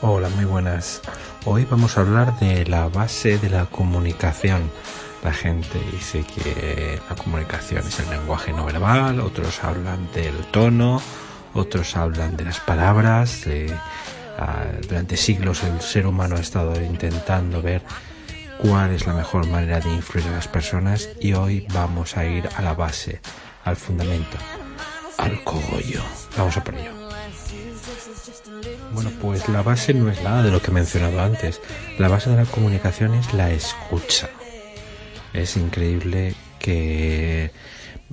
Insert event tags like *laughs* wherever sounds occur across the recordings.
Hola, muy buenas. Hoy vamos a hablar de la base de la comunicación. La gente dice que la comunicación es el lenguaje no verbal, otros hablan del tono, otros hablan de las palabras. Ah, durante siglos el ser humano ha estado intentando ver cuál es la mejor manera de influir a las personas y hoy vamos a ir a la base, al fundamento, al cogollo. Vamos a por ello. Bueno, pues la base no es nada de lo que he mencionado antes. La base de la comunicación es la escucha. Es increíble que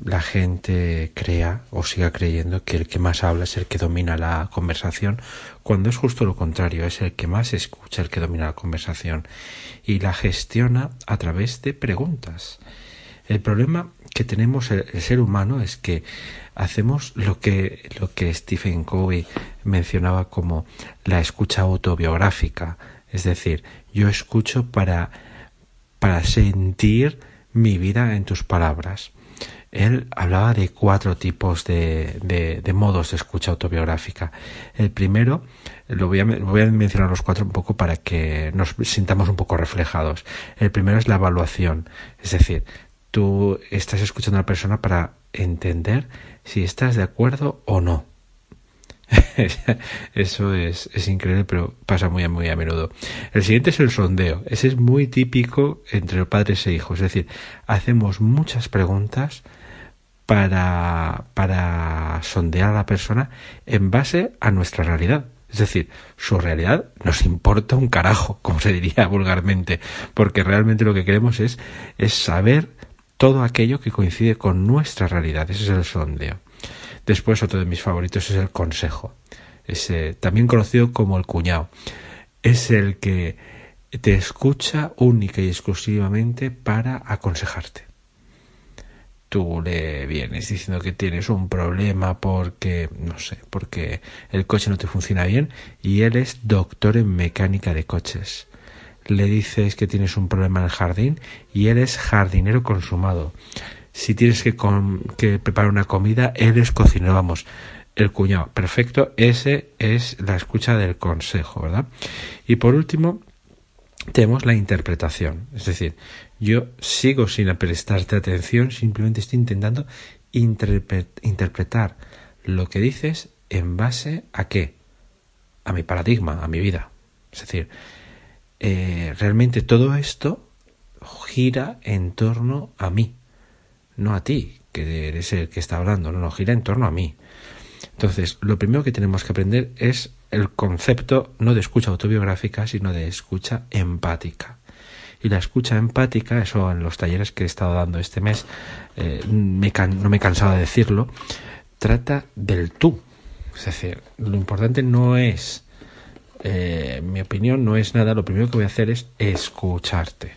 la gente crea o siga creyendo que el que más habla es el que domina la conversación, cuando es justo lo contrario, es el que más escucha el que domina la conversación y la gestiona a través de preguntas. El problema que tenemos el, ser humano es que hacemos lo que, lo que Stephen Covey mencionaba como la escucha autobiográfica. Es decir, yo escucho para, para sentir mi vida en tus palabras. Él hablaba de cuatro tipos de, de, de modos de escucha autobiográfica. El primero, lo voy, a, voy a mencionar los cuatro un poco para que nos sintamos un poco reflejados. El primero es la evaluación, es decir, tú estás escuchando a la persona para entender si estás de acuerdo o no. *laughs* Eso es, es, increíble, pero pasa muy, muy a menudo. El siguiente es el sondeo. Ese es muy típico entre padres e hijos. Es decir, hacemos muchas preguntas para, para sondear a la persona en base a nuestra realidad. Es decir, su realidad nos importa un carajo, como se diría *laughs* vulgarmente, porque realmente lo que queremos es, es saber todo aquello que coincide con nuestra realidad. Ese es el sondeo. Después, otro de mis favoritos es el consejo. Ese, también conocido como el cuñado. Es el que te escucha única y exclusivamente para aconsejarte. Tú le vienes diciendo que tienes un problema porque, no sé, porque el coche no te funciona bien y él es doctor en mecánica de coches le dices que tienes un problema en el jardín y eres jardinero consumado. Si tienes que, que preparar una comida, eres cocinero, vamos, el cuñado. Perfecto, ese es la escucha del consejo, ¿verdad? Y por último, tenemos la interpretación. Es decir, yo sigo sin prestarte atención, simplemente estoy intentando interpretar lo que dices en base a qué? A mi paradigma, a mi vida. Es decir, eh, realmente todo esto gira en torno a mí, no a ti, que eres el que está hablando, no, no, gira en torno a mí. Entonces, lo primero que tenemos que aprender es el concepto no de escucha autobiográfica, sino de escucha empática. Y la escucha empática, eso en los talleres que he estado dando este mes, eh, no me he cansado de decirlo, trata del tú. Es decir, lo importante no es eh, mi opinión no es nada, lo primero que voy a hacer es escucharte.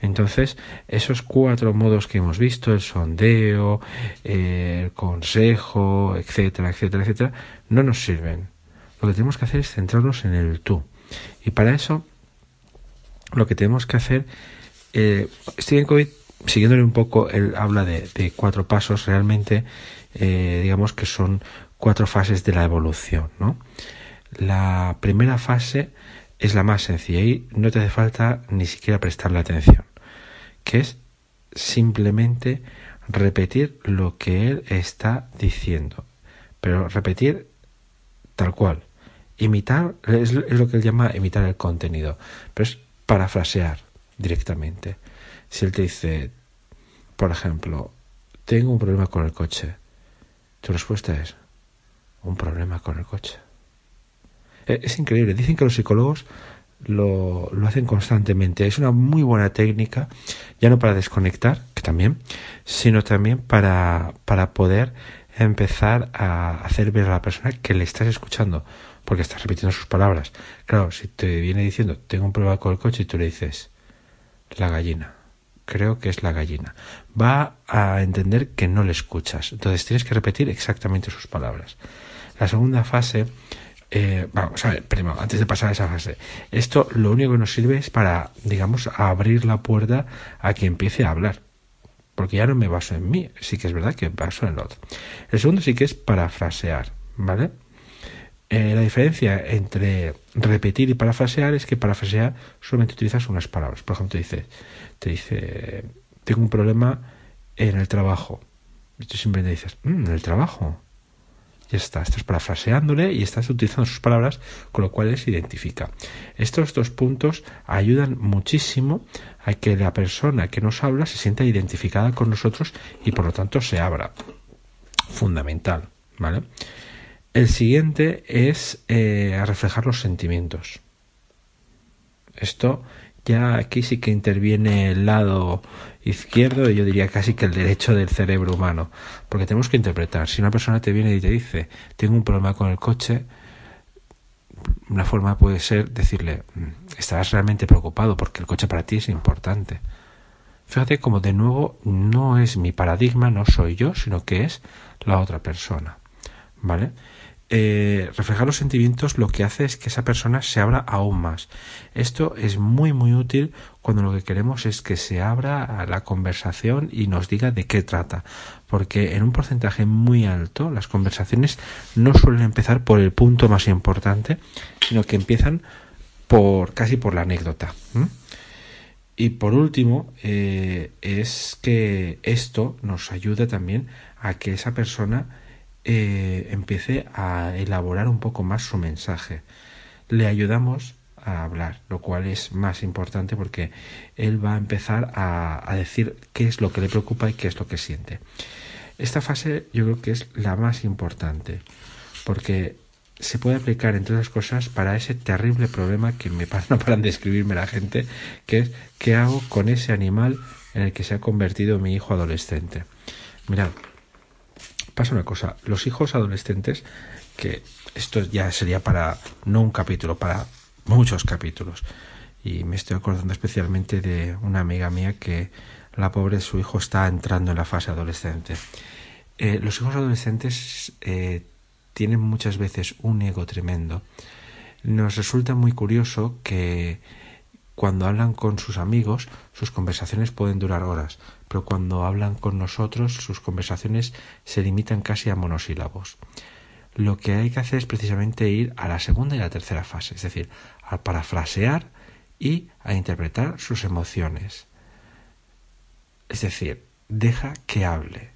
Entonces, esos cuatro modos que hemos visto, el sondeo, el consejo, etcétera, etcétera, etcétera, no nos sirven. Lo que tenemos que hacer es centrarnos en el tú. Y para eso, lo que tenemos que hacer, eh, Stephen siguiéndole un poco, él habla de, cuatro pasos, realmente, eh, digamos que son cuatro fases de la evolución, ¿no? La primera fase es la más sencilla y no te hace falta ni siquiera prestarle atención, que es simplemente repetir lo que él está diciendo, pero repetir tal cual. Imitar es, lo que él llama imitar el contenido, pero es parafrasear directamente. Si él te dice, por ejemplo, tengo un problema con el coche, tu respuesta es, un problema con el coche. Eh, es increíble. Dicen que los psicólogos lo, lo, hacen constantemente. Es una muy buena técnica, ya no para desconectar, que también, sino también para, para poder empezar a hacer ver a la persona que le estás escuchando, porque estás repitiendo sus palabras. Claro, si te viene diciendo, tengo un problema con el coche y tú le dices, la gallina. Creo que es la gallina. Va a entender que no le escuchas. Entonces tienes que repetir exactamente sus palabras. La segunda fase eh, vamos a ver, primero, antes de pasar a esa fase, esto lo único que nos sirve es para, digamos, abrir la puerta a que empiece a hablar. Porque ya no me baso en mí, sí que es verdad que baso en otro. El segundo sí que es parafrasear, ¿vale? Eh, la diferencia entre repetir y parafrasear es que parafrasear solamente utilizas unas palabras. Por ejemplo, te dice, te dice tengo un problema en el trabajo. Y tú simplemente dices, mm, en el trabajo. Ya está, estás parafraseándole y estás utilizando sus palabras, con lo cual se identifica. Estos dos puntos ayudan muchísimo a que la persona que nos habla se sienta identificada con nosotros y por lo tanto se abra. Fundamental, ¿vale? El siguiente es eh, reflejar los sentimientos. Esto ya aquí sí que interviene el lado izquierdo y yo diría casi que el derecho del cerebro humano, porque tenemos que interpretar. Si una persona te viene y te dice, tengo un problema con el coche, una forma puede ser decirle, mm, estarás realmente preocupado porque el coche para ti es importante. Fíjate como de nuevo no es mi paradigma, no soy yo, sino que es la otra persona. ¿Vale? Eh, reflejar los sentimientos lo que hace es que esa persona se abra aún más. Esto es muy muy útil cuando lo que queremos es que se abra a la conversación y nos diga de qué trata. Porque en un porcentaje muy alto las conversaciones no suelen empezar por el punto más importante, sino que empiezan por casi por la anécdota. Y por último, eh, es que esto nos ayuda también a que esa persona eh, empiece a elaborar un poco más su mensaje. Le ayudamos a hablar, lo cual es más importante porque él va a empezar a, decir qué es lo que le preocupa y qué es lo que siente. Esta fase yo creo que es la más importante porque se puede aplicar entre otras cosas para ese terrible problema que me *laughs* no paran de escribirme la gente, que es qué hago con ese animal en el que se ha convertido mi hijo adolescente. Mirad, pasa una cosa, los hijos adolescentes, que esto ya sería para no un capítulo, para muchos capítulos. Y me estoy acordando especialmente de una amiga mía que la pobre su hijo está entrando en la fase adolescente. Eh, los hijos adolescentes eh, tienen muchas veces un ego tremendo. Nos resulta muy curioso que cuando hablan con sus amigos, sus conversaciones pueden durar horas, pero cuando hablan con nosotros, sus conversaciones se limitan casi a monosílabos. Lo que hay que hacer es precisamente ir a la segunda y la tercera fase, es decir, a parafrasear y a interpretar sus emociones. Es decir, deja que hable.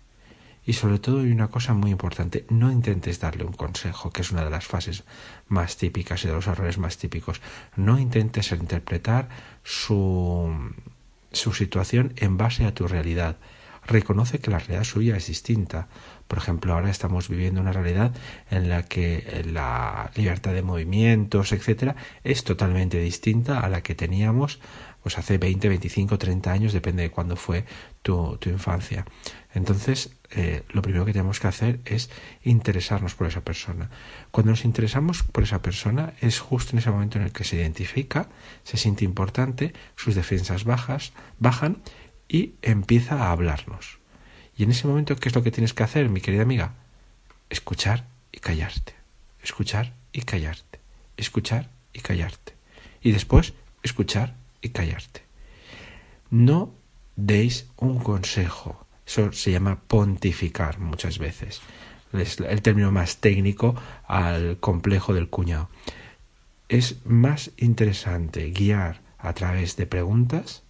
Y sobre todo hay una cosa muy importante, no intentes darle un consejo, que es una de las fases más típicas y de los errores más típicos. No intentes interpretar su, su situación en base a tu realidad. Reconoce que la realidad suya es distinta. Por ejemplo, ahora estamos viviendo una realidad en la que la libertad de movimientos, etcétera, es totalmente distinta a la que teníamos pues hace 20, 25, 30 años, depende de cuándo fue tu, tu infancia. Entonces, eh, lo primero que tenemos que hacer es interesarnos por esa persona. Cuando nos interesamos por esa persona es justo en ese momento en el que se identifica, se siente importante, sus defensas bajas, bajan y empieza a hablarnos. Y en ese momento, ¿qué es lo que tienes que hacer, mi querida amiga? Escuchar y callarte. Escuchar y callarte. Escuchar y callarte. Y después, escuchar y callarte. No deis un consejo eso se llama pontificar muchas veces. Es el término más técnico al complejo del cuñado. Es más interesante guiar a través de preguntas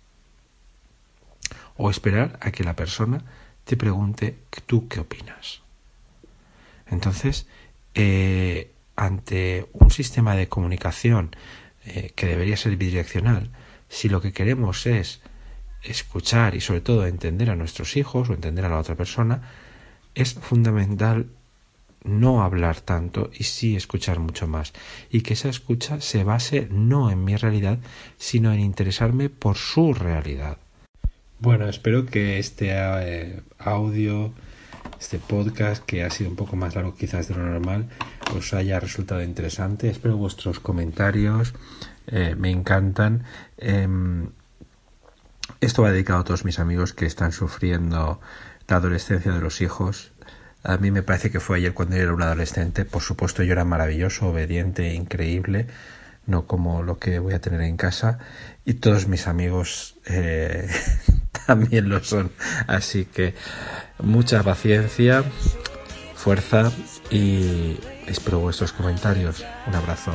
o esperar a que la persona te pregunte tú qué opinas. Entonces, eh, ante un sistema de comunicación eh, que debería ser bidireccional, si lo que queremos es escuchar y sobre todo entender a nuestros hijos o entender a la otra persona, es fundamental no hablar tanto y sí escuchar mucho más. Y que esa escucha se base no en mi realidad, sino en interesarme por su realidad. Bueno, espero que este eh, audio, este podcast, que ha sido un poco más largo quizás de lo normal, os haya resultado interesante. Espero vuestros comentarios, eh, me encantan. Em, esto va dedicado a todos mis amigos que están sufriendo la adolescencia de los hijos. A mí me parece que fue ayer cuando yo era un adolescente. Por supuesto, yo era maravilloso, obediente, increíble, no como lo que voy a tener en casa. Y todos mis amigos eh, *laughs* también lo son. Así que mucha paciencia, fuerza y espero vuestros comentarios. Un abrazo.